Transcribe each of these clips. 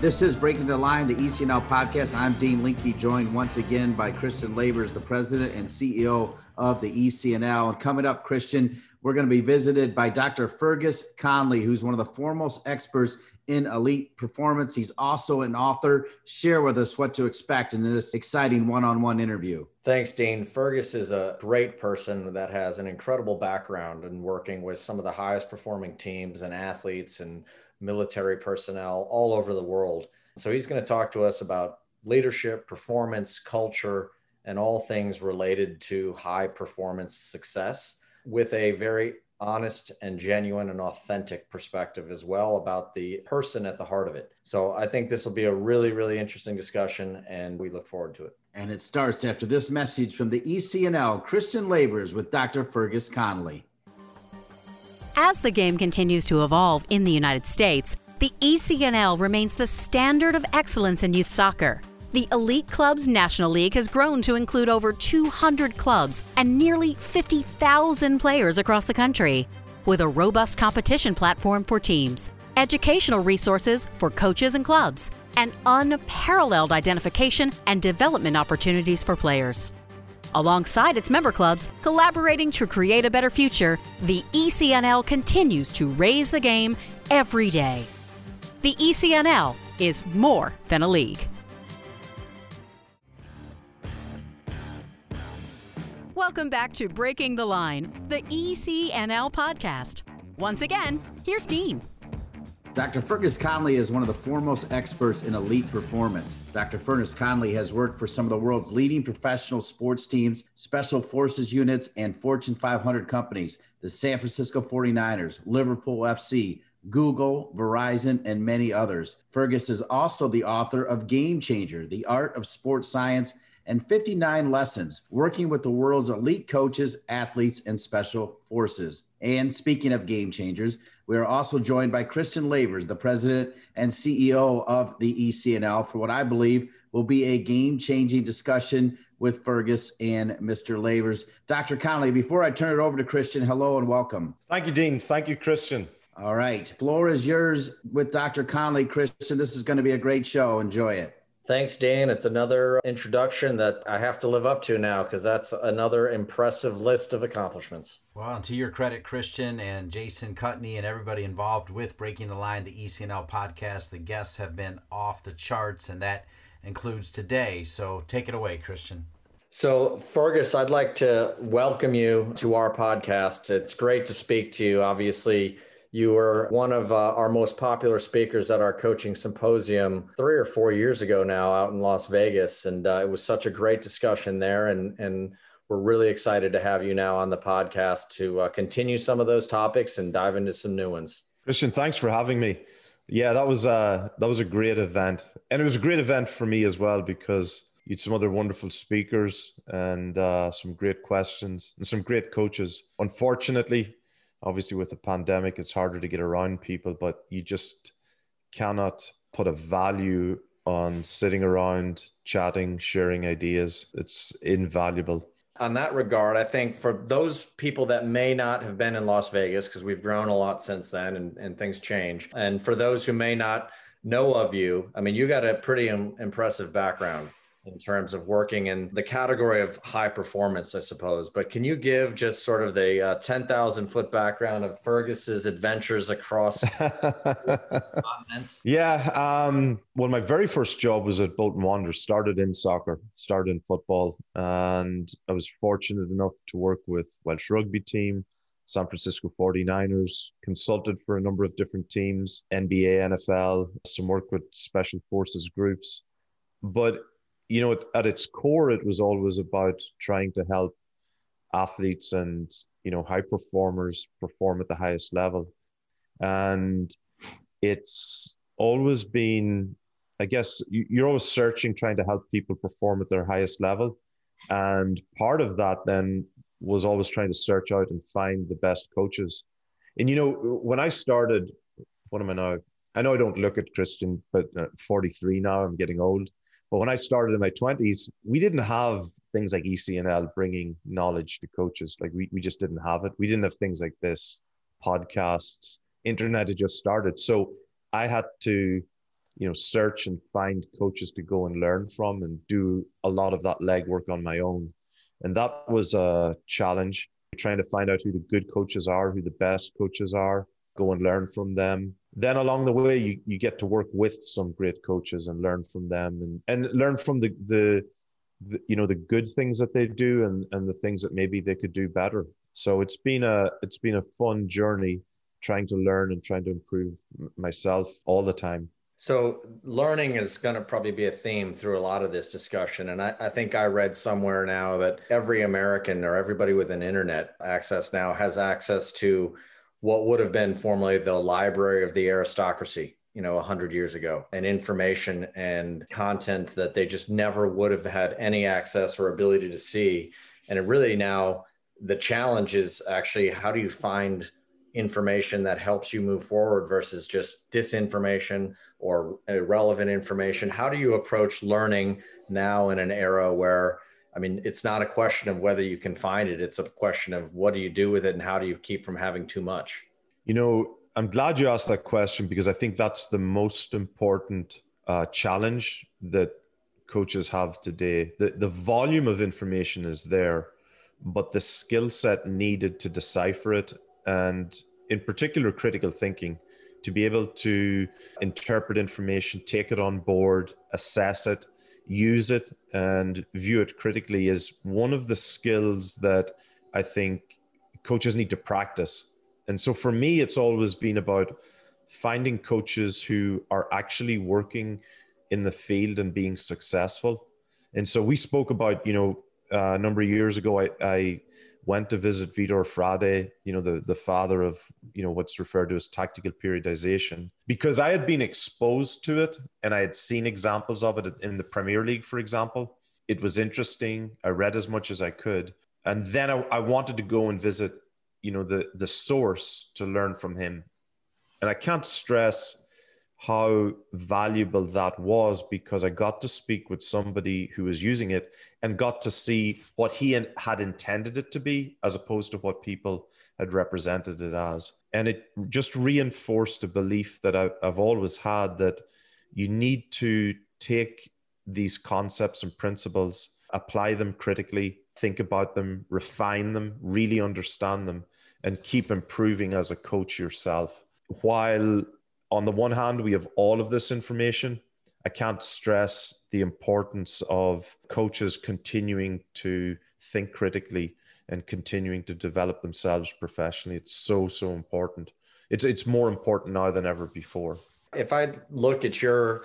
This is Breaking the Line, the ECNL podcast. I'm Dean Linke, joined once again by Christian Lavers, the president and CEO of the ECNL. And coming up, Christian, we're going to be visited by Dr. Fergus Connolly, who's one of the foremost experts in elite performance. He's also an author. Share with us what to expect in this exciting one on one interview. Thanks, Dean. Fergus is a great person that has an incredible background in working with some of the highest performing teams and athletes and military personnel all over the world. So he's going to talk to us about leadership, performance, culture, and all things related to high performance success with a very honest and genuine and authentic perspective as well about the person at the heart of it. So I think this will be a really, really interesting discussion and we look forward to it. And it starts after this message from the ECNL Christian Lavers with Dr. Fergus Connolly. As the game continues to evolve in the United States, the ECNL remains the standard of excellence in youth soccer. The Elite Clubs National League has grown to include over 200 clubs and nearly 50,000 players across the country. With a robust competition platform for teams, educational resources for coaches and clubs, and unparalleled identification and development opportunities for players. Alongside its member clubs, collaborating to create a better future, the ECNL continues to raise the game every day. The ECNL is more than a league. Welcome back to Breaking the Line, the ECNL podcast. Once again, here's Dean. Dr. Fergus Connolly is one of the foremost experts in elite performance. Dr. Fergus Connolly has worked for some of the world's leading professional sports teams, special forces units, and Fortune 500 companies the San Francisco 49ers, Liverpool FC, Google, Verizon, and many others. Fergus is also the author of Game Changer The Art of Sports Science and 59 lessons working with the world's elite coaches, athletes, and special forces. And speaking of game changers, we are also joined by Christian Lavers, the president and CEO of the ECNL, for what I believe will be a game changing discussion with Fergus and Mr. Lavers. Dr. Connolly, before I turn it over to Christian, hello and welcome. Thank you, Dean. Thank you, Christian. All right. Floor is yours with Dr. Connolly. Christian, this is going to be a great show. Enjoy it. Thanks, Dan. It's another introduction that I have to live up to now because that's another impressive list of accomplishments. Well, and to your credit, Christian and Jason Cutney and everybody involved with Breaking the Line, the ECNL podcast, the guests have been off the charts, and that includes today. So take it away, Christian. So, Fergus, I'd like to welcome you to our podcast. It's great to speak to you. Obviously, you were one of uh, our most popular speakers at our coaching symposium three or four years ago now out in Las Vegas. And uh, it was such a great discussion there. And, and we're really excited to have you now on the podcast to uh, continue some of those topics and dive into some new ones. Christian, thanks for having me. Yeah, that was uh, that was a great event, and it was a great event for me as well because you had some other wonderful speakers and uh, some great questions and some great coaches. Unfortunately, obviously with the pandemic it's harder to get around people but you just cannot put a value on sitting around chatting sharing ideas. It's invaluable. On that regard i think for those people that may not have been in las vegas because we've grown a lot since then and, and things change and for those who may not know of you i mean you got a pretty Im- impressive background in terms of working in the category of high performance, I suppose. But can you give just sort of the uh, 10,000 foot background of Fergus's adventures across continents? Yeah. Um, well, my very first job was at Bolton Wanderers, started in soccer, started in football. And I was fortunate enough to work with Welsh rugby team, San Francisco 49ers, consulted for a number of different teams, NBA, NFL, some work with special forces groups. But you know, at its core, it was always about trying to help athletes and you know high performers perform at the highest level, and it's always been I guess you're always searching, trying to help people perform at their highest level. And part of that then was always trying to search out and find the best coaches. And you know, when I started, what am I now? I know I don't look at Christian, but uh, 43 now, I'm getting old. But when I started in my 20s, we didn't have things like ECNL bringing knowledge to coaches. Like we, we just didn't have it. We didn't have things like this, podcasts, internet had just started. So I had to, you know, search and find coaches to go and learn from and do a lot of that legwork on my own. And that was a challenge, trying to find out who the good coaches are, who the best coaches are, go and learn from them. Then along the way, you, you get to work with some great coaches and learn from them and, and learn from the, the, the you know the good things that they do and, and the things that maybe they could do better. So it's been a it's been a fun journey trying to learn and trying to improve myself all the time. So learning is going to probably be a theme through a lot of this discussion. And I, I, think I read somewhere now that every American or everybody with an internet access now has access to what would have been formerly the library of the aristocracy, you know, 100 years ago, and information and content that they just never would have had any access or ability to see. And it really now, the challenge is actually how do you find information that helps you move forward versus just disinformation or irrelevant information? How do you approach learning now in an era where, I mean, it's not a question of whether you can find it, it's a question of what do you do with it and how do you keep from having too much? You know, I'm glad you asked that question because I think that's the most important uh, challenge that coaches have today. The, the volume of information is there, but the skill set needed to decipher it and in particular critical thinking to be able to interpret information take it on board assess it use it and view it critically is one of the skills that i think coaches need to practice. And so for me it's always been about finding coaches who are actually working in the field and being successful. And so we spoke about you know uh, a number of years ago I, I went to visit Vitor Frade, you know, the, the father of, you know, what's referred to as tactical periodization, because I had been exposed to it and I had seen examples of it in the Premier League, for example. It was interesting. I read as much as I could. And then I, I wanted to go and visit, you know, the, the source to learn from him. And I can't stress how valuable that was because I got to speak with somebody who was using it and got to see what he had intended it to be as opposed to what people had represented it as. And it just reinforced a belief that I've always had that you need to take these concepts and principles, apply them critically, think about them, refine them, really understand them, and keep improving as a coach yourself while on the one hand, we have all of this information. I can't stress the importance of coaches continuing to think critically and continuing to develop themselves professionally. It's so, so important. It's, it's more important now than ever before. If I look at your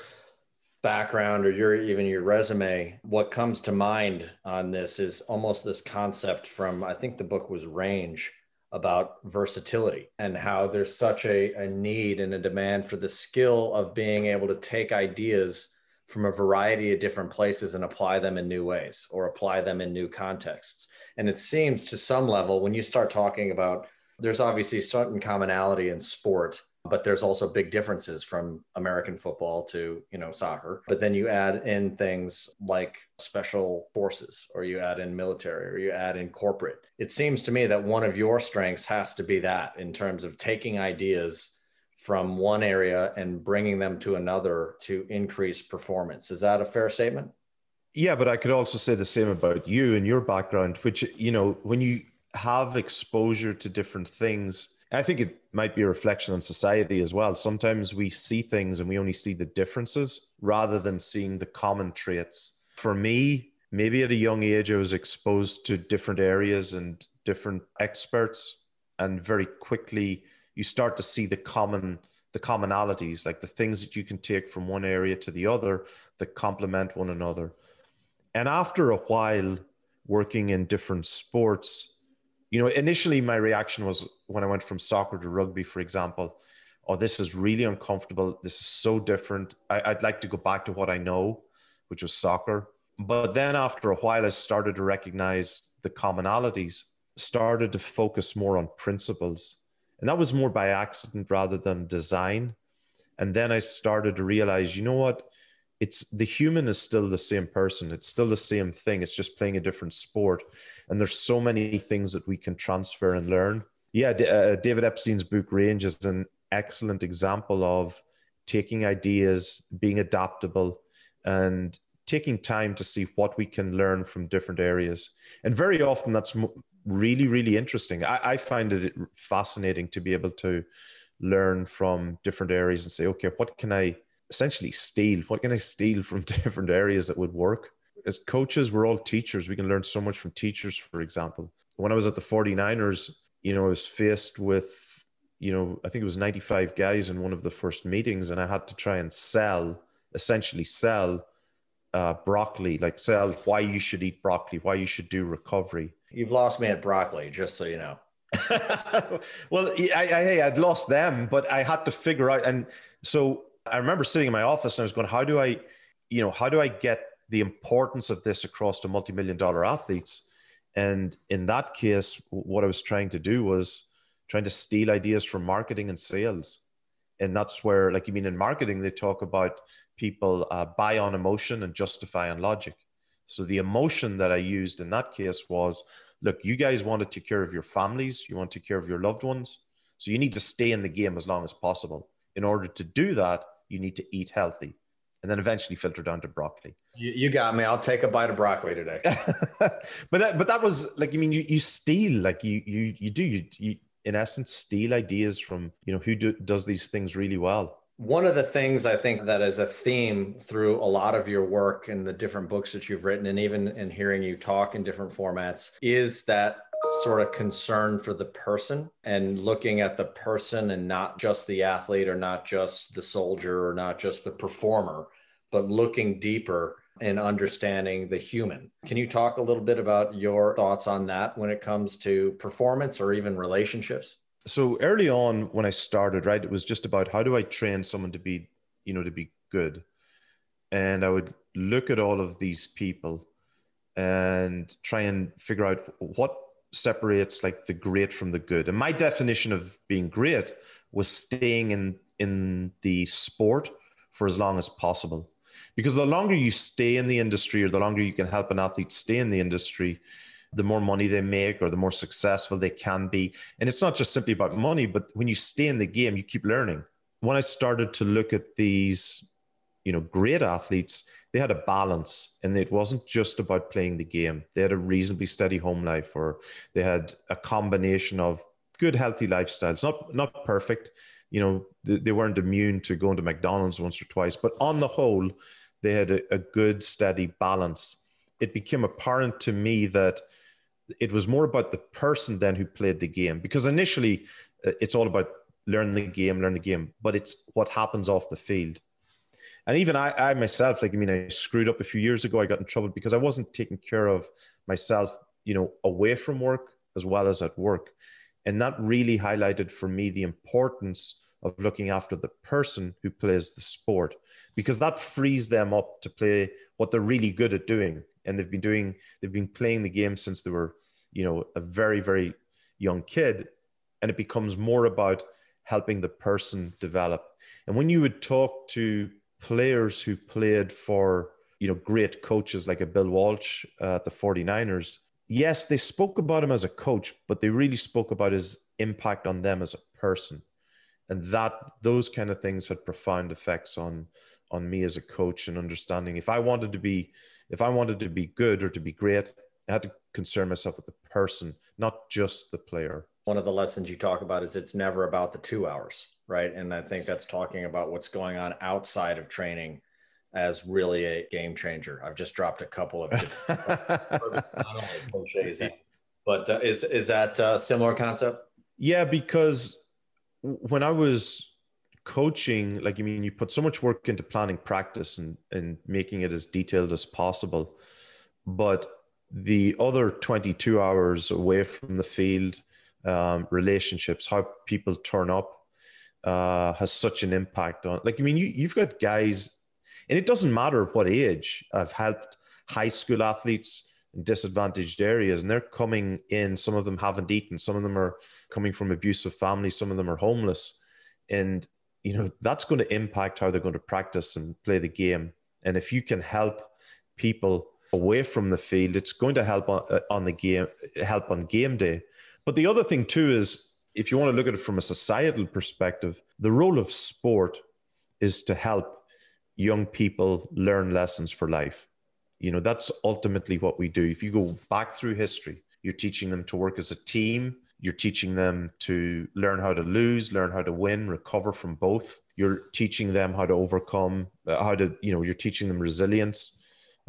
background or your even your resume, what comes to mind on this is almost this concept from I think the book was Range about versatility and how there's such a, a need and a demand for the skill of being able to take ideas from a variety of different places and apply them in new ways or apply them in new contexts. And it seems to some level, when you start talking about, there's obviously certain commonality in sport but there's also big differences from American football to, you know, soccer. But then you add in things like special forces or you add in military or you add in corporate. It seems to me that one of your strengths has to be that in terms of taking ideas from one area and bringing them to another to increase performance. Is that a fair statement? Yeah, but I could also say the same about you and your background, which, you know, when you have exposure to different things, I think it might be a reflection on society as well. Sometimes we see things and we only see the differences rather than seeing the common traits. For me, maybe at a young age, I was exposed to different areas and different experts, and very quickly you start to see the common the commonalities, like the things that you can take from one area to the other that complement one another. And after a while working in different sports, you know, initially my reaction was when I went from soccer to rugby, for example, oh, this is really uncomfortable. This is so different. I, I'd like to go back to what I know, which was soccer. But then after a while, I started to recognize the commonalities, started to focus more on principles. And that was more by accident rather than design. And then I started to realize, you know what? It's the human is still the same person. It's still the same thing. It's just playing a different sport. And there's so many things that we can transfer and learn. Yeah, uh, David Epstein's book Range is an excellent example of taking ideas, being adaptable, and taking time to see what we can learn from different areas. And very often that's really, really interesting. I, I find it fascinating to be able to learn from different areas and say, okay, what can I essentially steal? What can I steal from different areas that would work? As coaches, we're all teachers. We can learn so much from teachers, for example. When I was at the 49ers, you know, I was faced with you know, I think it was 95 guys in one of the first meetings, and I had to try and sell, essentially sell uh, broccoli, like sell why you should eat broccoli, why you should do recovery. You've lost me at broccoli, just so you know. well, I, I, I'd lost them, but I had to figure out. And so I remember sitting in my office and I was going, how do I, you know, how do I get the importance of this across to multi-million dollar athletes? And in that case, what I was trying to do was trying to steal ideas from marketing and sales. And that's where, like, you mean in marketing, they talk about people uh, buy on emotion and justify on logic. So the emotion that I used in that case was look, you guys want to take care of your families, you want to take care of your loved ones. So you need to stay in the game as long as possible. In order to do that, you need to eat healthy and then eventually filter down to broccoli. You, you got me. I'll take a bite of broccoli today. but that, but that was like, I mean, you, you steal, like you, you, you do, you, you, in essence steal ideas from you know who do, does these things really well one of the things i think that is a theme through a lot of your work and the different books that you've written and even in hearing you talk in different formats is that sort of concern for the person and looking at the person and not just the athlete or not just the soldier or not just the performer but looking deeper and understanding the human. Can you talk a little bit about your thoughts on that when it comes to performance or even relationships? So early on when I started, right, it was just about how do I train someone to be, you know, to be good. And I would look at all of these people and try and figure out what separates like the great from the good. And my definition of being great was staying in in the sport for as long as possible. Because the longer you stay in the industry or the longer you can help an athlete stay in the industry the more money they make or the more successful they can be. And it's not just simply about money but when you stay in the game you keep learning. When i started to look at these you know great athletes they had a balance and it wasn't just about playing the game they had a reasonably steady home life or they had a combination of good healthy lifestyles not not perfect you know they, they weren't immune to going to mcdonald's once or twice but on the whole they had a, a good, steady balance. It became apparent to me that it was more about the person then who played the game because initially uh, it's all about learn the game, learn the game, but it's what happens off the field. And even I, I myself, like, I mean, I screwed up a few years ago. I got in trouble because I wasn't taking care of myself, you know, away from work as well as at work. And that really highlighted for me the importance of looking after the person who plays the sport because that frees them up to play what they're really good at doing and they've been doing they've been playing the game since they were you know a very very young kid and it becomes more about helping the person develop and when you would talk to players who played for you know great coaches like a bill walsh uh, at the 49ers yes they spoke about him as a coach but they really spoke about his impact on them as a person and that those kind of things had profound effects on on me as a coach and understanding if I wanted to be if I wanted to be good or to be great, I had to concern myself with the person, not just the player. One of the lessons you talk about is it's never about the two hours, right? And I think that's talking about what's going on outside of training as really a game changer. I've just dropped a couple of not only cliches, but uh, is is that a similar concept? Yeah, because when I was coaching, like, I mean, you put so much work into planning practice and, and making it as detailed as possible. But the other 22 hours away from the field, um, relationships, how people turn up, uh, has such an impact on. Like, I mean, you you've got guys, and it doesn't matter what age. I've helped high school athletes in disadvantaged areas, and they're coming in. Some of them haven't eaten. Some of them are coming from abusive families. Some of them are homeless, and you know that's going to impact how they're going to practice and play the game. And if you can help people away from the field, it's going to help on, uh, on the game, help on game day. But the other thing too is, if you want to look at it from a societal perspective, the role of sport is to help young people learn lessons for life. You know, that's ultimately what we do. If you go back through history, you're teaching them to work as a team. You're teaching them to learn how to lose, learn how to win, recover from both. You're teaching them how to overcome, uh, how to, you know, you're teaching them resilience.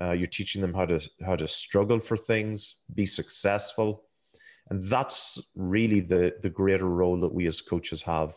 Uh, you're teaching them how to how to struggle for things, be successful, and that's really the the greater role that we as coaches have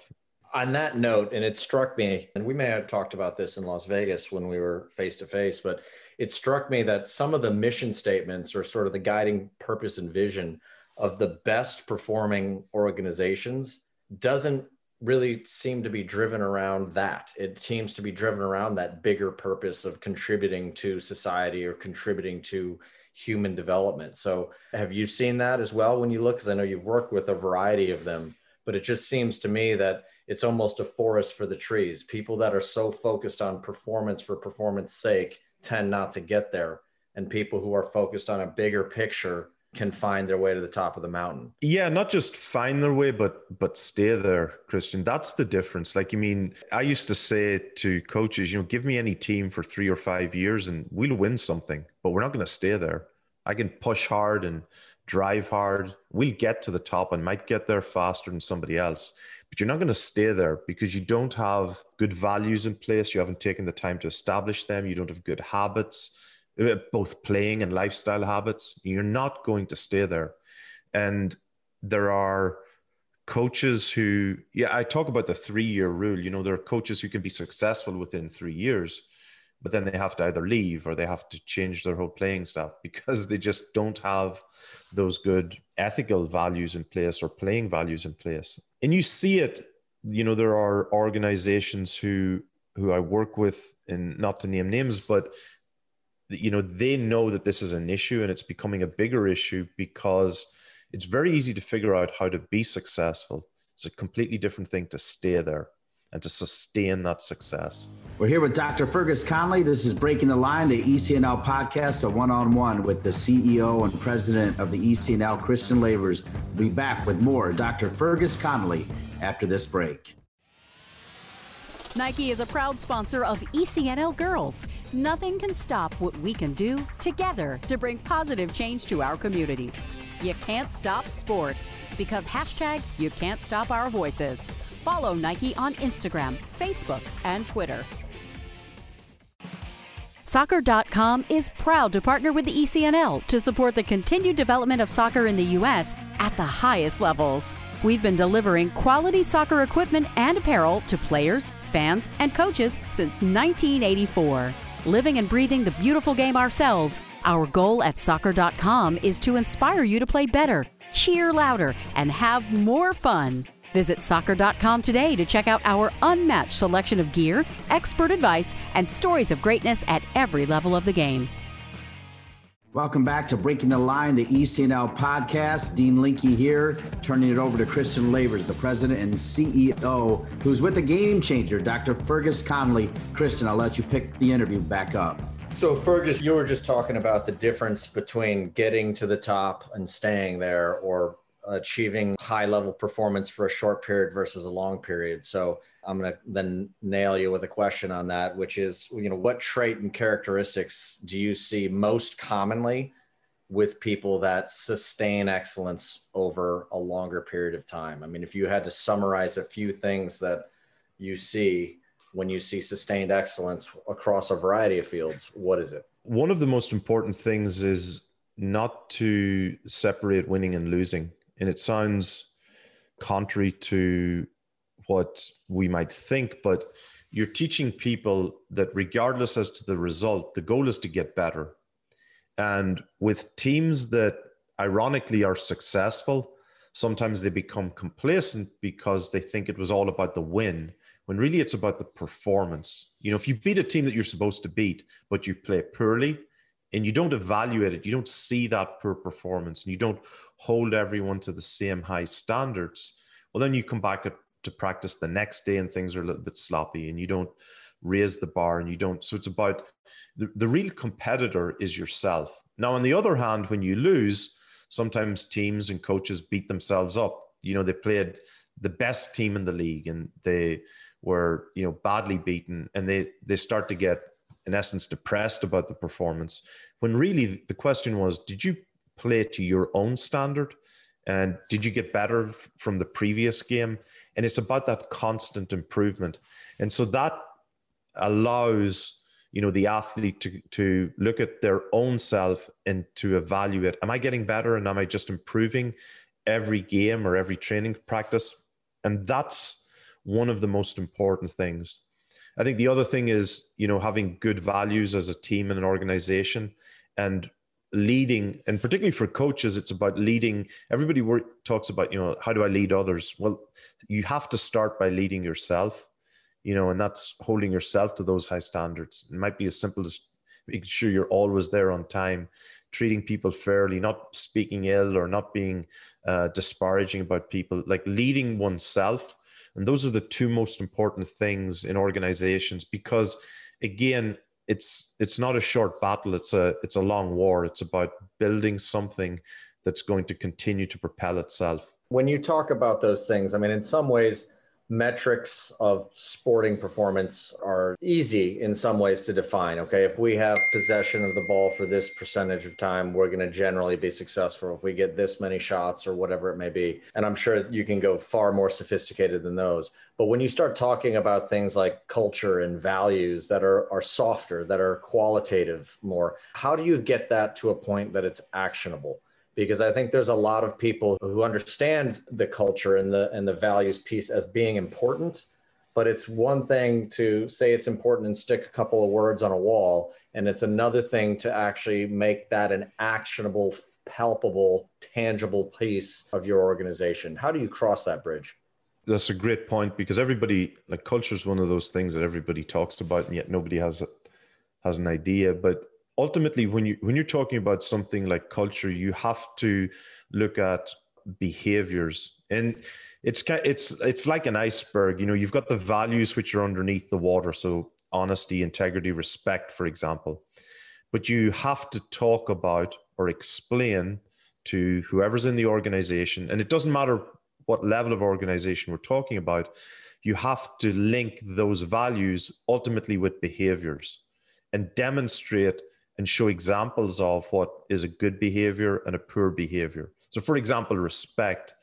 on that note, and it struck me, and we may have talked about this in Las Vegas when we were face to face, but it struck me that some of the mission statements or sort of the guiding purpose and vision of the best performing organizations doesn't really seem to be driven around that. It seems to be driven around that bigger purpose of contributing to society or contributing to human development. So, have you seen that as well when you look? Because I know you've worked with a variety of them, but it just seems to me that it's almost a forest for the trees. People that are so focused on performance for performance sake tend not to get there. And people who are focused on a bigger picture can find their way to the top of the mountain. Yeah, not just find their way, but but stay there, Christian. That's the difference. Like, I mean, I used to say to coaches, you know, give me any team for three or five years and we'll win something, but we're not going to stay there. I can push hard and drive hard. We'll get to the top and might get there faster than somebody else but you're not going to stay there because you don't have good values in place. You haven't taken the time to establish them. You don't have good habits, both playing and lifestyle habits. You're not going to stay there. And there are coaches who, yeah, I talk about the three year rule. You know, there are coaches who can be successful within three years, but then they have to either leave or they have to change their whole playing staff because they just don't have those good ethical values in place or playing values in place and you see it you know there are organizations who who i work with and not to name names but you know they know that this is an issue and it's becoming a bigger issue because it's very easy to figure out how to be successful it's a completely different thing to stay there and to sustain that success. We're here with Dr. Fergus Connolly. This is Breaking the Line, the ECNL podcast, a one on one with the CEO and president of the ECNL, Christian Lavers. We'll be back with more Dr. Fergus Connolly after this break. Nike is a proud sponsor of ECNL Girls. Nothing can stop what we can do together to bring positive change to our communities. You can't stop sport because hashtag you can't stop our voices. Follow Nike on Instagram, Facebook, and Twitter. Soccer.com is proud to partner with the ECNL to support the continued development of soccer in the U.S. at the highest levels. We've been delivering quality soccer equipment and apparel to players, fans, and coaches since 1984. Living and breathing the beautiful game ourselves, our goal at soccer.com is to inspire you to play better, cheer louder, and have more fun. Visit soccer.com today to check out our unmatched selection of gear, expert advice, and stories of greatness at every level of the game. Welcome back to Breaking the Line, the ECNL podcast. Dean Linke here, turning it over to Christian Lavers, the president and CEO, who's with a game changer, Dr. Fergus Connolly. Christian, I'll let you pick the interview back up. So, Fergus, you were just talking about the difference between getting to the top and staying there or achieving high level performance for a short period versus a long period. So I'm going to then nail you with a question on that, which is, you know, what trait and characteristics do you see most commonly with people that sustain excellence over a longer period of time? I mean, if you had to summarize a few things that you see when you see sustained excellence across a variety of fields, what is it? One of the most important things is not to separate winning and losing and it sounds contrary to what we might think, but you're teaching people that regardless as to the result, the goal is to get better. And with teams that ironically are successful, sometimes they become complacent because they think it was all about the win when really it's about the performance. You know, if you beat a team that you're supposed to beat, but you play poorly and you don't evaluate it, you don't see that poor performance, and you don't hold everyone to the same high standards, well, then you come back to practice the next day and things are a little bit sloppy and you don't raise the bar and you don't. So it's about the, the real competitor is yourself. Now, on the other hand, when you lose, sometimes teams and coaches beat themselves up. You know, they played the best team in the league and they were, you know, badly beaten and they they start to get in essence depressed about the performance. When really the question was, did you play to your own standard? And did you get better from the previous game? And it's about that constant improvement. And so that allows you know the athlete to to look at their own self and to evaluate am i getting better and am i just improving every game or every training practice and that's one of the most important things i think the other thing is you know having good values as a team and an organization and leading and particularly for coaches it's about leading everybody work, talks about you know how do i lead others well you have to start by leading yourself you know, and that's holding yourself to those high standards. It might be as simple as making sure you're always there on time, treating people fairly, not speaking ill or not being uh, disparaging about people, like leading oneself. And those are the two most important things in organizations because, again, it's it's not a short battle. It's a it's a long war. It's about building something that's going to continue to propel itself. When you talk about those things, I mean, in some ways metrics of sporting performance are easy in some ways to define. Okay, if we have possession of the ball for this percentage of time, we're going to generally be successful. If we get this many shots or whatever it may be, and I'm sure you can go far more sophisticated than those. But when you start talking about things like culture and values that are are softer, that are qualitative more, how do you get that to a point that it's actionable? Because I think there's a lot of people who understand the culture and the and the values piece as being important, but it's one thing to say it's important and stick a couple of words on a wall, and it's another thing to actually make that an actionable, palpable, tangible piece of your organization. How do you cross that bridge? That's a great point because everybody like culture is one of those things that everybody talks about, and yet nobody has has an idea. But ultimately when you when you're talking about something like culture you have to look at behaviors. And it's it's it's like an iceberg. You know you've got the values which are underneath the water. So honesty integrity respect for example. But you have to talk about or explain to whoever's in the organization and it doesn't matter what level of organization we're talking about you have to link those values ultimately with behaviors and demonstrate and show examples of what is a good behavior and a poor behavior. So, for example, respect.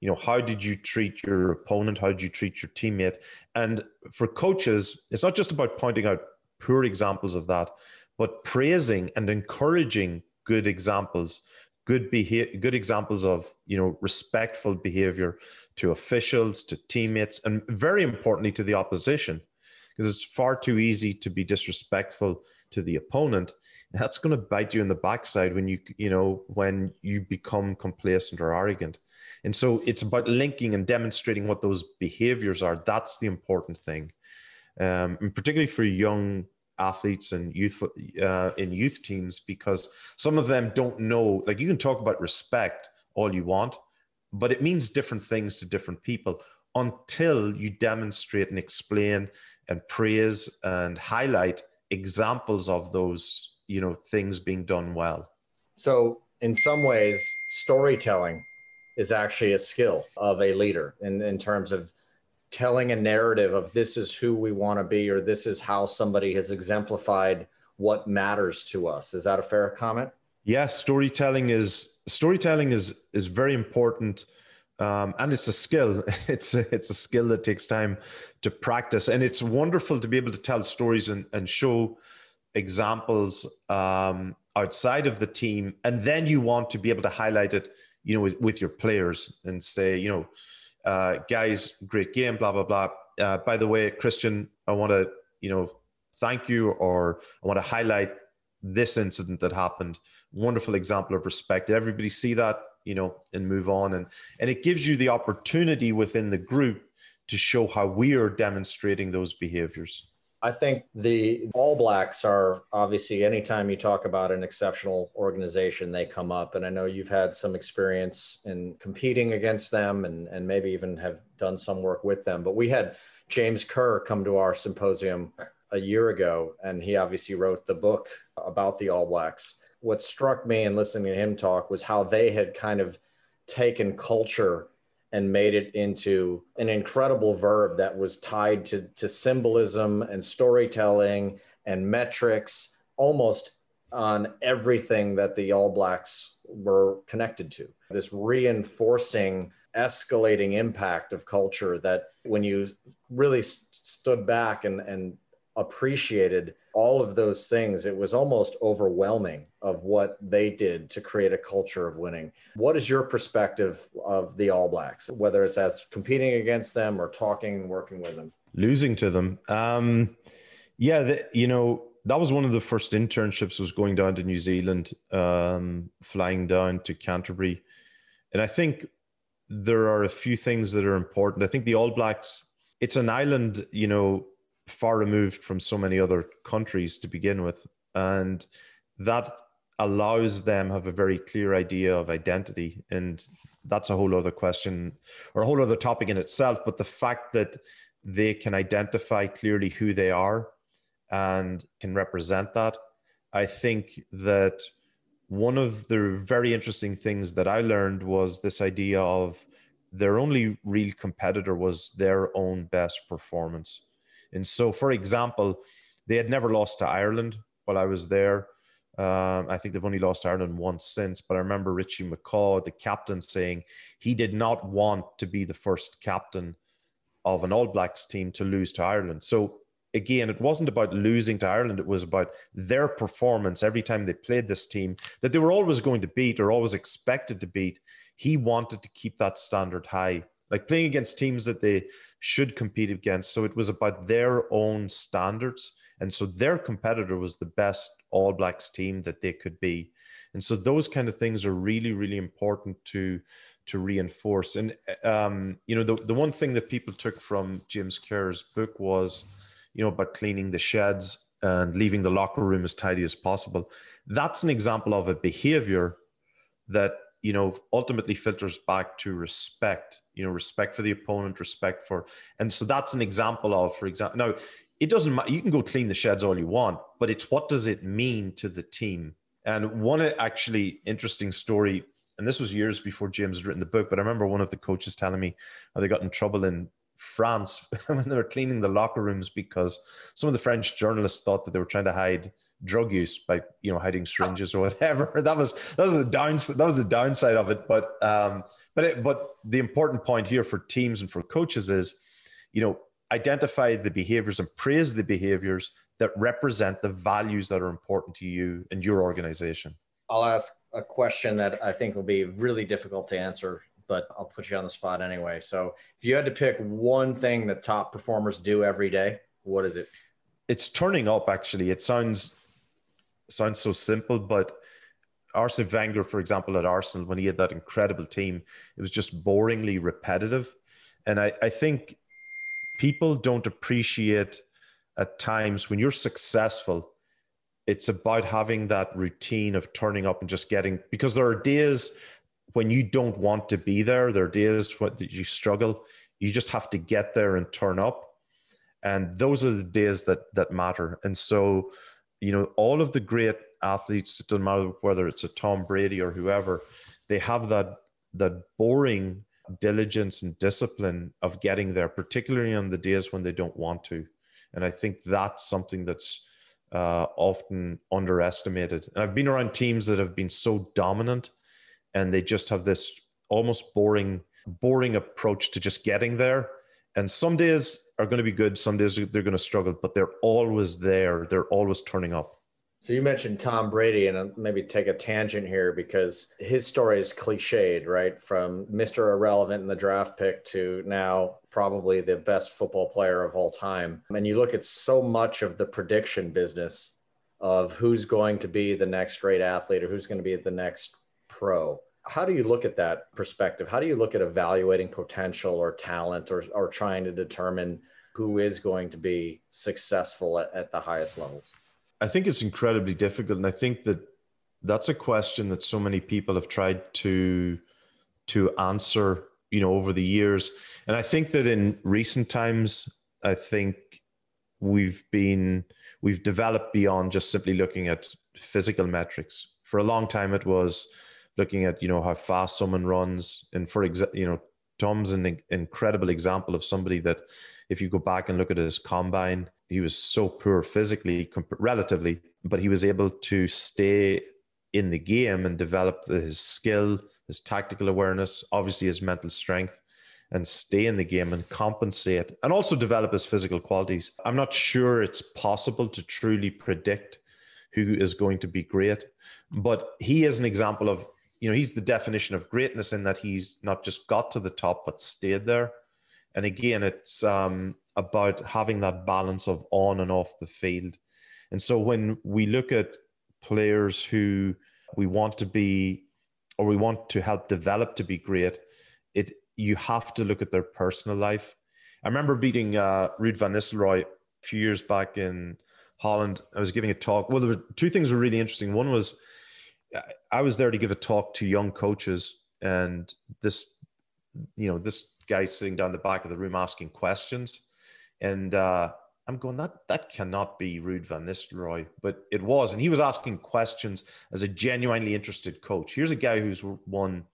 You know, how did you treat your opponent? How did you treat your teammate? And for coaches, it's not just about pointing out poor examples of that, but praising and encouraging good examples, good behavior, good examples of you know respectful behavior to officials, to teammates, and very importantly to the opposition, because it's far too easy to be disrespectful to the opponent, that's going to bite you in the backside when you you know when you become complacent or arrogant. And so it's about linking and demonstrating what those behaviors are. That's the important thing, um, and particularly for young athletes and youth uh, in youth teams because some of them don't know. Like you can talk about respect all you want, but it means different things to different people until you demonstrate and explain and praise and highlight examples of those you know things being done well. So in some ways storytelling is actually a skill of a leader in, in terms of telling a narrative of this is who we want to be or this is how somebody has exemplified what matters to us. Is that a fair comment? Yes storytelling is storytelling is is very important um, and it's a skill. It's a, it's a skill that takes time to practice, and it's wonderful to be able to tell stories and, and show examples um, outside of the team, and then you want to be able to highlight it, you know, with, with your players and say, you know, uh, guys, great game, blah blah blah. Uh, by the way, Christian, I want to, you know, thank you, or I want to highlight this incident that happened. Wonderful example of respect. Did everybody see that? you know, and move on. And and it gives you the opportunity within the group to show how we are demonstrating those behaviors. I think the All Blacks are obviously anytime you talk about an exceptional organization, they come up. And I know you've had some experience in competing against them and, and maybe even have done some work with them. But we had James Kerr come to our symposium a year ago, and he obviously wrote the book about the All Blacks. What struck me in listening to him talk was how they had kind of taken culture and made it into an incredible verb that was tied to, to symbolism and storytelling and metrics almost on everything that the All Blacks were connected to. This reinforcing, escalating impact of culture that when you really st- stood back and, and appreciated all of those things, it was almost overwhelming of what they did to create a culture of winning. What is your perspective of the All Blacks, whether it's as competing against them or talking and working with them? Losing to them. Um, yeah, the, you know, that was one of the first internships was going down to New Zealand, um, flying down to Canterbury. And I think there are a few things that are important. I think the All Blacks, it's an island, you know, far removed from so many other countries to begin with. And that allows them have a very clear idea of identity. And that's a whole other question or a whole other topic in itself but the fact that they can identify clearly who they are and can represent that i think that one of the very interesting things that i learned was this idea of their only real competitor was their own best performance and so, for example, they had never lost to Ireland while I was there. Um, I think they've only lost Ireland once since, but I remember Richie McCaw, the captain, saying he did not want to be the first captain of an All Blacks team to lose to Ireland. So again, it wasn't about losing to Ireland, it was about their performance every time they played this team that they were always going to beat or always expected to beat. He wanted to keep that standard high like playing against teams that they should compete against. So it was about their own standards. And so their competitor was the best All Blacks team that they could be. And so those kind of things are really, really important to to reinforce. And um, you know, the, the one thing that people took from James Kerr's book was, you know, about cleaning the sheds and leaving the locker room as tidy as possible. That's an example of a behavior that you know ultimately filters back to respect you know respect for the opponent respect for and so that's an example of for example now it doesn't matter you can go clean the sheds all you want but it's what does it mean to the team? And one actually interesting story and this was years before james had written the book but i remember one of the coaches telling me how they got in trouble in france when they were cleaning the locker rooms because some of the french journalists thought that they were trying to hide drug use by you know hiding syringes or whatever. That was that was the downside. That was the downside of it. But um, but it, but the important point here for teams and for coaches is, you know, identify the behaviors and praise the behaviors that represent the values that are important to you and your organization. I'll ask a question that I think will be really difficult to answer, but I'll put you on the spot anyway. So, if you had to pick one thing that top performers do every day, what is it? It's turning up. Actually, it sounds sounds so simple, but Arsene Wenger, for example, at Arsenal, when he had that incredible team, it was just boringly repetitive. And I, I think people don't appreciate at times when you're successful, it's about having that routine of turning up and just getting, because there are days when you don't want to be there, there are days when you struggle. You just have to get there and turn up. And those are the days that that matter. And so you know, all of the great athletes, it doesn't matter whether it's a Tom Brady or whoever, they have that that boring diligence and discipline of getting there, particularly on the days when they don't want to. And I think that's something that's uh, often underestimated. And I've been around teams that have been so dominant and they just have this almost boring, boring approach to just getting there and some days are going to be good, some days they're going to struggle, but they're always there. They're always turning up. So you mentioned Tom Brady, and maybe take a tangent here because his story is cliched, right? From Mr. Irrelevant in the draft pick to now probably the best football player of all time. And you look at so much of the prediction business of who's going to be the next great athlete or who's going to be the next pro. How do you look at that perspective? How do you look at evaluating potential or talent or, or trying to determine who is going to be successful at, at the highest levels? I think it's incredibly difficult. And I think that that's a question that so many people have tried to to answer you know over the years and i think that in recent times i think we've been we've developed beyond just simply looking at physical metrics for a long time it was looking at you know how fast someone runs and for example you know tom's an incredible example of somebody that if you go back and look at his combine he was so poor physically relatively but he was able to stay in the game and develop his skill his tactical awareness, obviously his mental strength, and stay in the game and compensate and also develop his physical qualities. I'm not sure it's possible to truly predict who is going to be great, but he is an example of, you know, he's the definition of greatness in that he's not just got to the top, but stayed there. And again, it's um, about having that balance of on and off the field. And so when we look at players who we want to be or we want to help develop to be great, it you have to look at their personal life. I remember beating uh, Ruud van Nistelrooy a few years back in Holland. I was giving a talk. Well, there were two things were really interesting. One was I was there to give a talk to young coaches, and this, you know, this guy sitting down the back of the room asking questions, and uh, I'm going that that cannot be Ruud van Nistelrooy, but it was, and he was asking questions as a genuinely interested coach. Here's a guy who's won,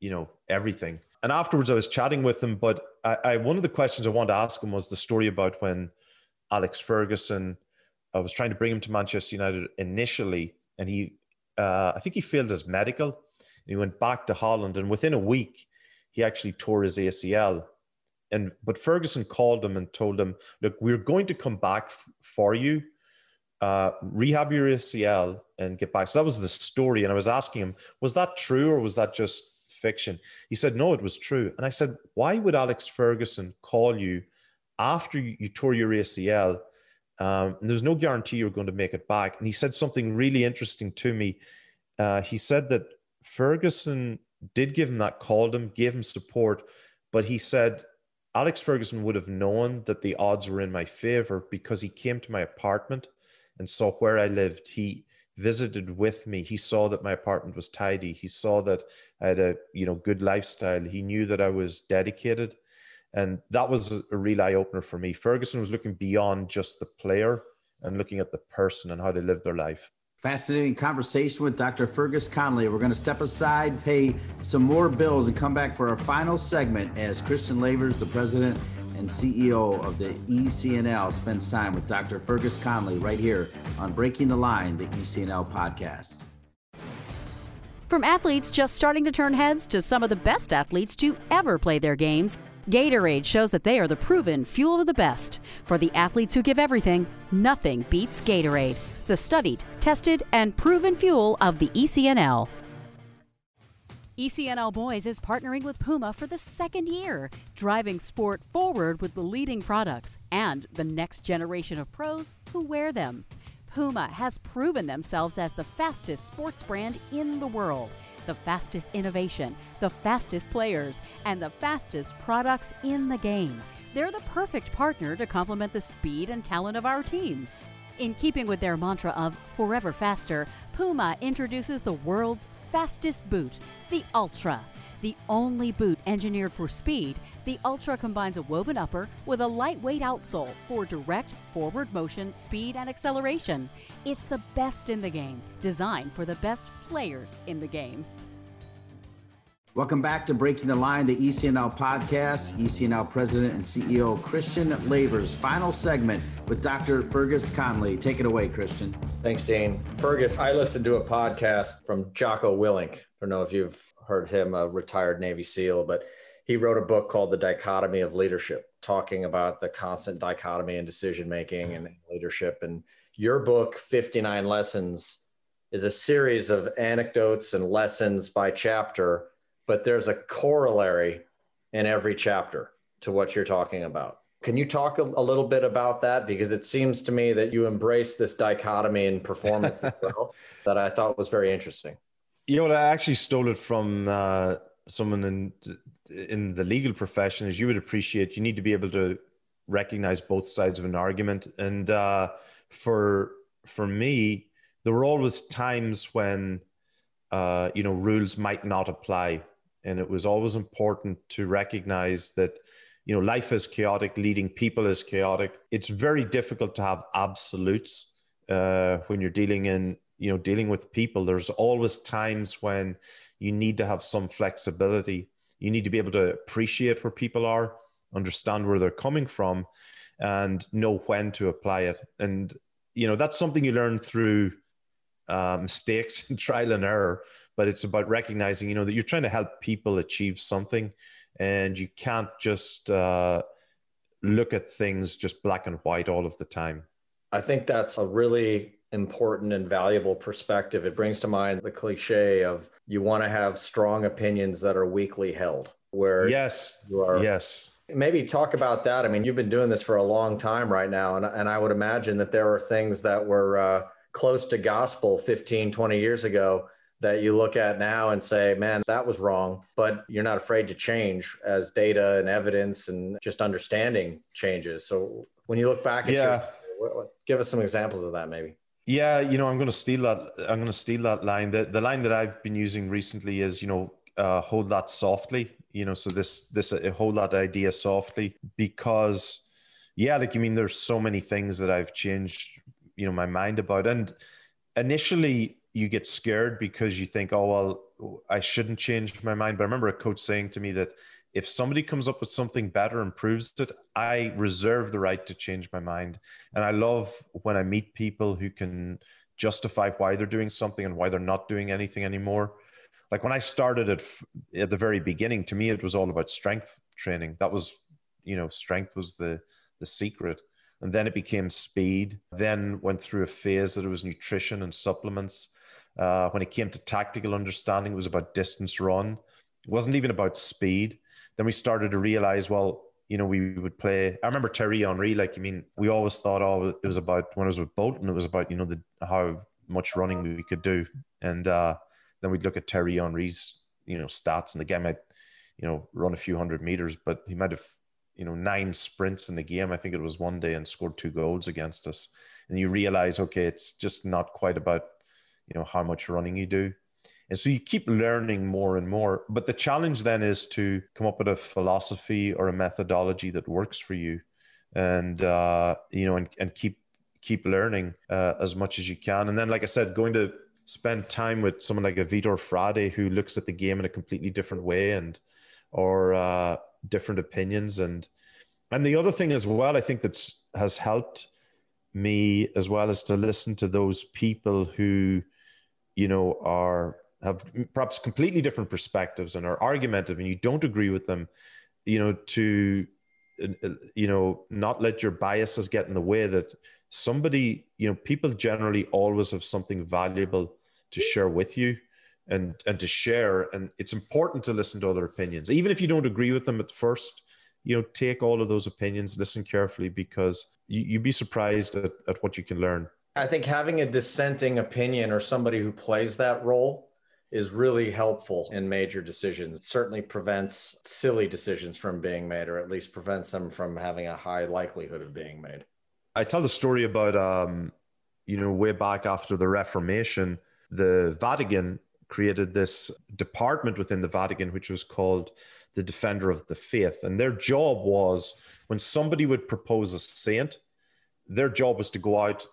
you know, everything. And afterwards, I was chatting with him, but I, I one of the questions I wanted to ask him was the story about when Alex Ferguson. I was trying to bring him to Manchester United initially, and he, uh, I think he failed his medical. He went back to Holland, and within a week, he actually tore his ACL and but Ferguson called him and told him, "Look, we're going to come back f- for you, uh, rehab your ACL, and get back." So that was the story. And I was asking him, "Was that true or was that just fiction?" He said, "No, it was true." And I said, "Why would Alex Ferguson call you after you tore your ACL?" Um, there's no guarantee you're going to make it back. And he said something really interesting to me. Uh, he said that Ferguson did give him that, called him, gave him support, but he said Alex Ferguson would have known that the odds were in my favor because he came to my apartment and saw where I lived. He visited with me. He saw that my apartment was tidy. He saw that I had a you know good lifestyle. He knew that I was dedicated, and that was a real eye opener for me. Ferguson was looking beyond just the player and looking at the person and how they live their life. Fascinating conversation with Dr. Fergus Connolly. We're going to step aside, pay some more bills, and come back for our final segment as Christian Lavers, the president and CEO of the ECNL, spends time with Dr. Fergus Connolly right here on Breaking the Line, the ECNL podcast. From athletes just starting to turn heads to some of the best athletes to ever play their games, Gatorade shows that they are the proven fuel of the best. For the athletes who give everything, nothing beats Gatorade the studied, tested, and proven fuel of the ECNL. ECNL Boys is partnering with Puma for the second year, driving sport forward with the leading products and the next generation of pros who wear them. Puma has proven themselves as the fastest sports brand in the world, the fastest innovation, the fastest players, and the fastest products in the game. They're the perfect partner to complement the speed and talent of our teams. In keeping with their mantra of forever faster, Puma introduces the world's fastest boot, the Ultra. The only boot engineered for speed, the Ultra combines a woven upper with a lightweight outsole for direct forward motion, speed, and acceleration. It's the best in the game, designed for the best players in the game. Welcome back to Breaking the Line, the ECNL podcast. ECNL President and CEO Christian Lavers. Final segment with Dr. Fergus Connolly. Take it away, Christian. Thanks, Dane. Fergus, I listened to a podcast from Jocko Willink. I don't know if you've heard him, a retired Navy SEAL, but he wrote a book called The Dichotomy of Leadership, talking about the constant dichotomy in decision making and leadership. And your book, 59 Lessons, is a series of anecdotes and lessons by chapter but there's a corollary in every chapter to what you're talking about. Can you talk a, a, little bit about that? Because it seems to me that you embrace this dichotomy in performance as well, that I thought was very interesting. You know, I actually stole it from uh, someone in in the legal profession. As you would appreciate, you need to be able to recognize both sides of an argument. And uh, for for me, there were always times when uh, you know rules might not apply, and it was always important to recognize that you know life is chaotic, leading people is chaotic. It's very difficult to have absolutes uh, when you're dealing in you know dealing with people. There's always times when you need to have some flexibility. You need to be able to appreciate where people are understand where they're coming from, and know when to apply it. And you know that's something you learn through uh, mistakes and trial and error. But it's about recognizing, you know, that you're trying to help people achieve something, and you can't just uh, look at things just black and white all of the time. I think that's a really important and valuable perspective. It brings to mind the cliche of you want to have strong opinions that are weakly held. Where yes, you are yes Maybe talk about that. I mean, you've been doing this for a long time right now. And, and I would imagine that there are things that were uh, close to gospel 15, 20 years ago that you look at now and say, man, that was wrong. But you're not afraid to change as data and evidence and just understanding changes. So when you look back at yeah. your, give us some examples of that maybe. Yeah, you know, I'm going to steal that. I'm going to steal that line. The, the line that I've been using recently is, you know, uh, hold that softly you know so this this a hold that idea softly because yeah like you mean there's so many things that i've changed you know my mind about and initially you get scared because you think oh well i shouldn't change my mind but i remember a coach saying to me that if somebody comes up with something better and proves it i reserve the right to change my mind and i love when i meet people who can justify why they're doing something and why they're not doing anything anymore like when I started at at the very beginning, to me it was all about strength training. That was, you know, strength was the the secret. And then it became speed. Then went through a phase that it was nutrition and supplements. Uh, when it came to tactical understanding, it was about distance run. It wasn't even about speed. Then we started to realize, well, you know, we would play. I remember Thierry Henry. Like, I mean, we always thought, oh, it was about when I was with Bolton, it was about you know the how much running we could do, and uh, then we'd look at Thierry Henry's, you know, stats, and the guy might, you know, run a few hundred meters, but he might have, you know, nine sprints in the game. I think it was one day and scored two goals against us. And you realize, okay, it's just not quite about, you know, how much running you do. And so you keep learning more and more. But the challenge then is to come up with a philosophy or a methodology that works for you, and uh, you know, and, and keep keep learning uh, as much as you can. And then, like I said, going to spend time with someone like a Vitor Frade who looks at the game in a completely different way and or uh, different opinions. And and the other thing as well I think that has helped me as well as to listen to those people who you know are have perhaps completely different perspectives and are argumentative and you don't agree with them you know to you know not let your biases get in the way that somebody you know people generally always have something valuable to share with you and and to share and it's important to listen to other opinions even if you don't agree with them at first you know take all of those opinions listen carefully because you, you'd be surprised at, at what you can learn i think having a dissenting opinion or somebody who plays that role is really helpful in major decisions. It certainly prevents silly decisions from being made, or at least prevents them from having a high likelihood of being made. I tell the story about, um, you know, way back after the Reformation, the Vatican created this department within the Vatican, which was called the Defender of the Faith. And their job was when somebody would propose a saint, their job was to go out,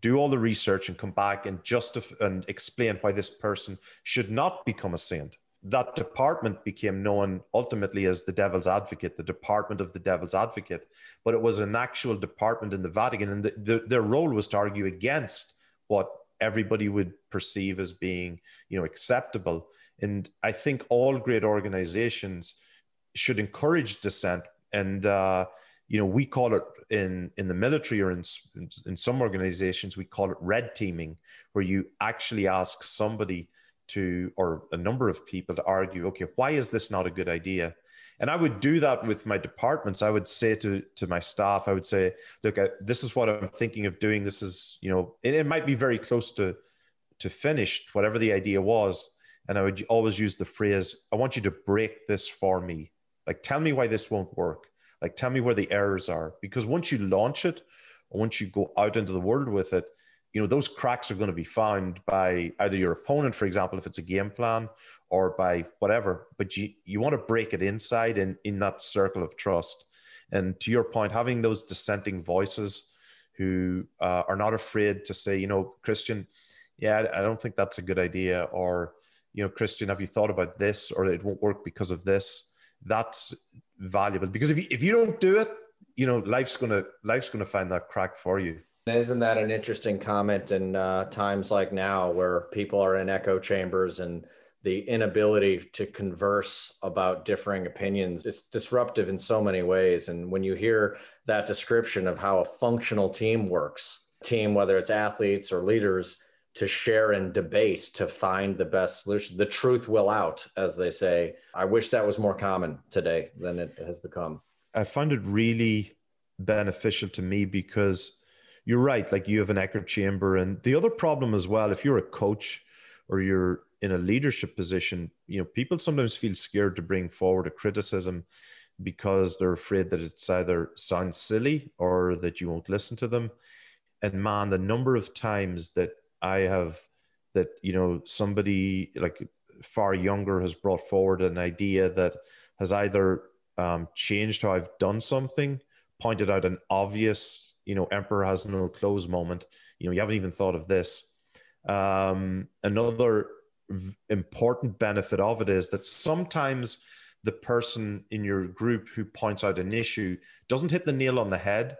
do all the research, and come back and justify and explain why this person should not become a saint. That department became known ultimately as the Devil's Advocate, the Department of the Devil's Advocate. But it was an actual department in the Vatican, and the, the, their role was to argue against what everybody would perceive as being you know acceptable. And i think all great organizations should encourage dissent. And uh, you know we call it in in the military or in in some organizations we call it red teaming where you actually ask somebody to or a number of people to argue okay why is this not a good idea and I would do that with my departments. I would say to to my staff, I would say, look, I, this is what I'm thinking of doing. This is, you know, it, might be very close to to finished, whatever the idea was. And I would always use the phrase, I want you to break this for me. Like, tell me why this won't work. Like, tell me where the errors are. Because once you launch it, once you go out into the world with it, you know, those cracks are going to be found by either your opponent, for example, if it's a game plan, or by whatever. But you, you want to break it inside in, in that circle of trust. And to your point, having those dissenting voices who uh, are not afraid to say, you know, Christian, yeah, I don't think that's a good idea. Or, you know, Christian, have you thought about this? Or it won't work because of this. That's valuable because if you, if you don't do it, you know, life's gonna life's gonna find that crack for you. Isn't that an interesting comment in uh, times like now where people are in echo chambers and the inability to converse about differing opinions is disruptive in so many ways. And when you hear that description of how a functional team works, team, whether it's athletes or leaders, to share and debate to find the best solution, the truth will out, as they say. I wish that was more common today than it has become. I find it really beneficial to me because you're right. Like you have an echo chamber. And the other problem as well, if you're a coach or you're in a leadership position, you know, people sometimes feel scared to bring forward a criticism because they're afraid that it's either sounds silly or that you won't listen to them. And man, the number of times that I have that, you know, somebody like far younger has brought forward an idea that has either um, changed how I've done something, pointed out an obvious, you know, emperor has no clothes moment. You know, you haven't even thought of this. Um, another important benefit of it is that sometimes the person in your group who points out an issue doesn't hit the nail on the head,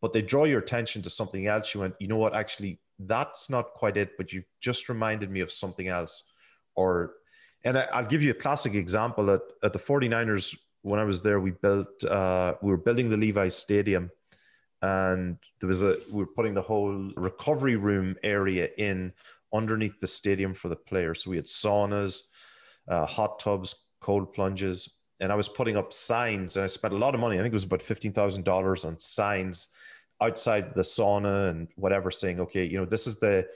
but they draw your attention to something else. You went, you know what, actually, that's not quite it, but you just reminded me of something else. Or, and I, will give you a classic example at, at the 49ers. When I was there, we built, uh, we were building the Levi's Stadium, and there was a, we are putting the whole recovery room area in underneath the stadium for the players. So we had saunas, uh, hot tubs, cold plunges, and I was putting up signs. And I spent a lot of money. I think it was about fifteen thousand dollars on signs outside the sauna and whatever, saying, "Okay, you know, this is the,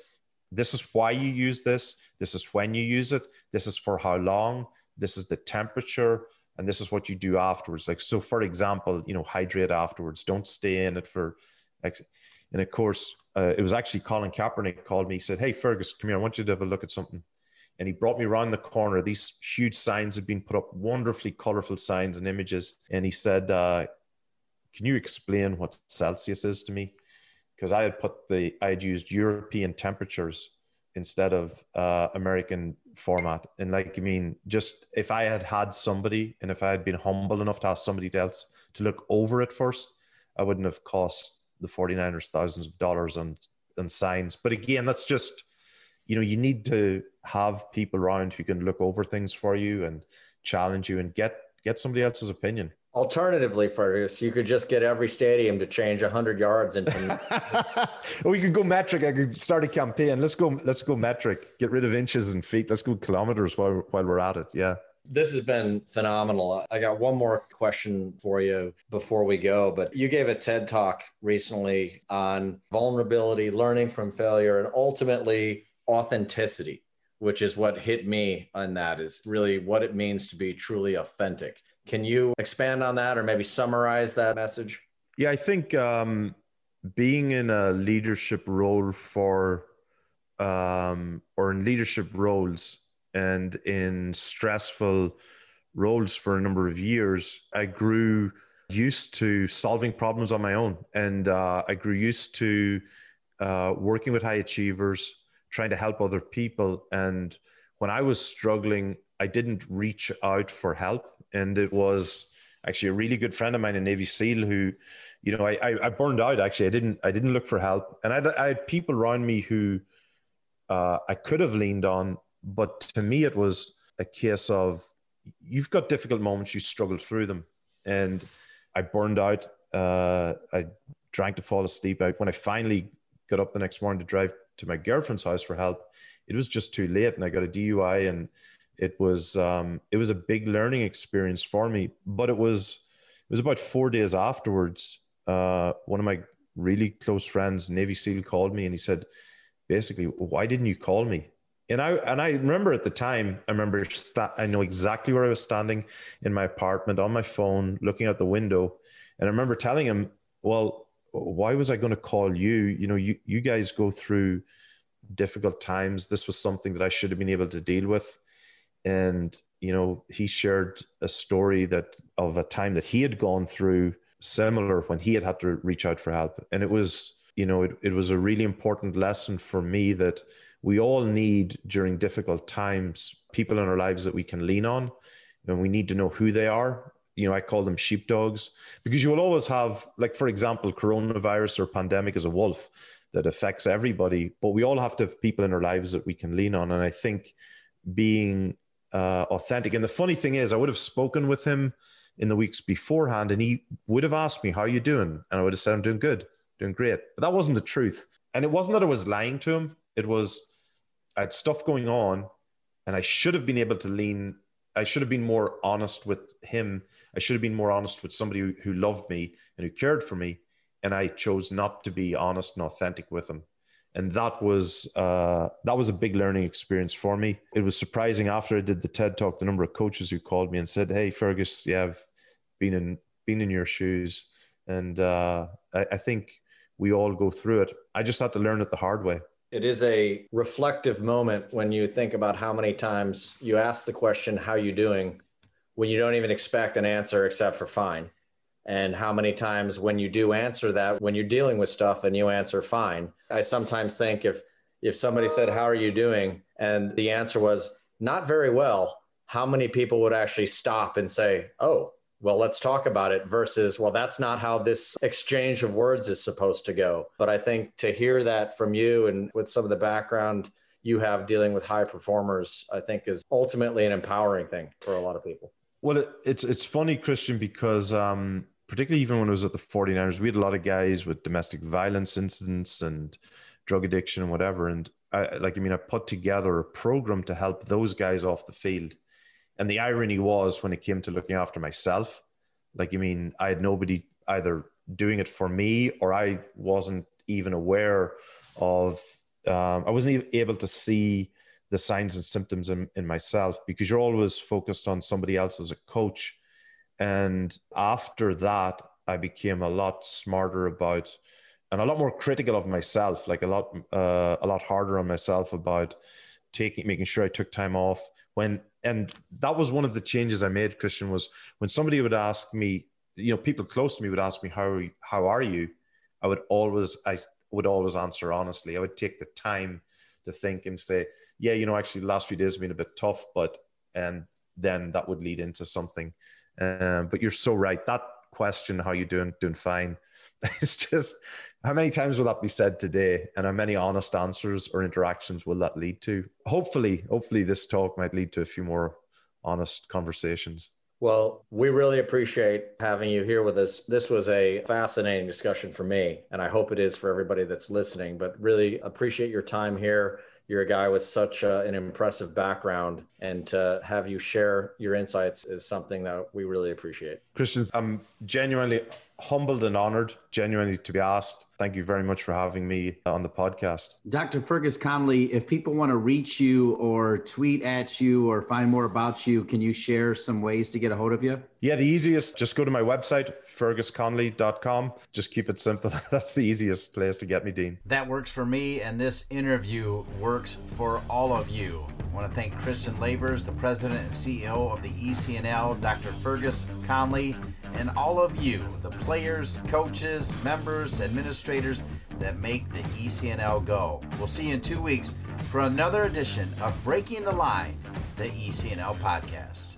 this is why you use this. This is when you use it. This is for how long. This is the temperature." And this is what you do afterwards. Like, so for example, you know, hydrate afterwards. Don't stay in it for, and of course, uh, it was actually Colin Kaepernick called me. He said, "Hey Fergus, come here. I want you to have a look at something." And he brought me around the corner. These huge signs had been put up, wonderfully colorful signs and images. And he said, uh, "Can you explain what Celsius is to me?" Because I had put the I had used European temperatures instead of uh, American format. And like, I mean, just if I had had somebody and if I had been humble enough to ask somebody else to look over it first, I wouldn't have cost the 49ers thousands of dollars on on signs. But again, that's just you know you need to have people around who can look over things for you and challenge you and get get somebody else's opinion. Alternatively, Fergus, you could just get every stadium to change 100 yards into. we could go metric. I could start a campaign. Let's go. Let's go metric. Get rid of inches and feet. Let's go kilometers while while we're at it. Yeah. This has been phenomenal. I got one more question for you before we go, but you gave a TED talk recently on vulnerability, learning from failure, and ultimately authenticity, which is what hit me on that is really what it means to be truly authentic. Can you expand on that or maybe summarize that message? Yeah, I think um, being in a leadership role for um, or in leadership roles and in stressful roles for a number of years, I grew used to solving problems on my own. And uh, I grew used to uh, working with high achievers, trying to help other people. And when I was struggling, I didn't reach out for help. And it was actually a really good friend of mine, a Navy SEAL, who, you know, I, I, burned out. Actually, I didn't I didn't look for help, and I, I had people around me who uh, I could have leaned on, but to me, it was a case of you've got difficult moments, you struggle through them. And I burned out. Uh, I drank to fall asleep. I, when I finally got up the next morning to drive to my girlfriend's house for help, it was just too late, and I got a DUI, and it was um, it was a big learning experience for me. But it was it was about four days afterwards. Uh, one of my really close friends, Navy SEAL, called me and he said, basically, why didn't you call me? And I and I remember at the time, I remember sta- I know exactly where I was standing in my apartment on my phone, looking out the window, and I remember telling him, "Well, why was I going to call you? You know, you you guys go through difficult times. This was something that I should have been able to deal with." And you know, he shared a story that of a time that he had gone through similar when he had had to reach out for help, and it was you know, it, it was a really important lesson for me that we all need during difficult times people in our lives that we can lean on. And we need to know who they are. You know i call them sheepdogs because you will always have like for example coronavirus or pandemic is a wolf that affects everybody but we all have to have people in our lives that we can lean on. And i think being uh, authentic and the funny thing is i would have spoken with him in the weeks beforehand and he would have asked me how are you doing and i would have said i'm doing good doing great but that wasn't the truth and it wasn't that i was lying to him it was I had stuff going on, and I should have been able to lean. I should have been more honest with him. I should have been more honest with somebody who, who loved me and who cared for me, and I chose not to be honest and authentic with him. And that was uh, that was a big learning experience for me. It was surprising after I did the TED talk, the number of coaches who called me and said, "Hey, Fergus, yeah, I've been in been in your shoes," and uh, I, I think we all go through it. I just had to learn it the hard way. It is a reflective moment when you think about how many times you ask the question, How you doing? when you don't even expect an answer except for fine. And how many times when you do answer that, when you're dealing with stuff and you answer fine. I sometimes think if if somebody said, How are you doing? and the answer was not very well, how many people would actually stop and say, Oh, well, let's talk about it versus, well, that's not how this exchange of words is supposed to go. But I think to hear that from you and with some of the background you have dealing with high performers, I think is ultimately an empowering thing for a lot of people. Well, it, it's it's funny, Christian, because um, particularly even when I was at the 49ers, we had a lot of guys with domestic violence incidents and drug addiction and whatever. And I, like, I mean, I put together a program to help those guys off the field and the irony was when it came to looking after myself, like, I mean, I had nobody either doing it for me or I wasn't even aware of, um, I wasn't even able to see the signs and symptoms in, in myself because you're always focused on somebody else as a coach. And after that, I became a lot smarter about and a lot more critical of myself, like a lot, uh, a lot harder on myself about taking, making sure I took time off when and that was one of the changes I made, Christian, was when somebody would ask me, you know, people close to me would ask me, How are you, how are you? I would always I would always answer honestly. I would take the time to think and say, Yeah, you know, actually the last few days have been a bit tough, but and then that would lead into something. Um, but you're so right. That question, how you doing, doing fine. It's just how many times will that be said today? And how many honest answers or interactions will that lead to? Hopefully, hopefully this talk might lead to a few more honest conversations. Well, we really appreciate having you here with us. This was a fascinating discussion for me, and I hope it is for everybody that's listening. But really appreciate your time here. You're a guy with such a, an impressive background, and to have you share your insights is something that we really appreciate. Christian, I'm genuinely humbled and honored, genuinely, to be asked. Thank you very much for having me on the podcast. Dr. Fergus Connolly, if people want to reach you or tweet at you or find more about you, can you share some ways to get a hold of you? Yeah, the easiest, just go to my website, fergusconnolly.com. Just keep it simple. That's the easiest place to get me, Dean. That works for me, and this interview works for all of you. I want to thank Christian Lavers, the president and CEO of the ECNL, Dr. Fergus Connolly, and all of you, the players, coaches, members, administrators that make the ECNL go. We'll see you in two weeks for another edition of Breaking the Line, the ECNL podcast.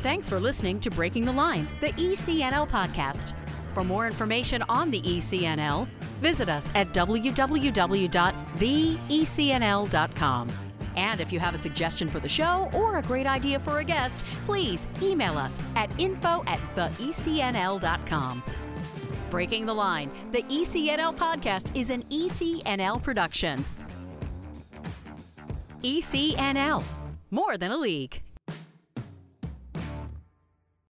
Thanks for listening to Breaking the Line, the ECNL podcast. For more information on the ECNL, visit us at www.theecnl.com. And if you have a suggestion for the show or a great idea for a guest, please email us at info at theecnl.com. Breaking the Line, the ECNL podcast is an ECNL production. ECNL, more than a league.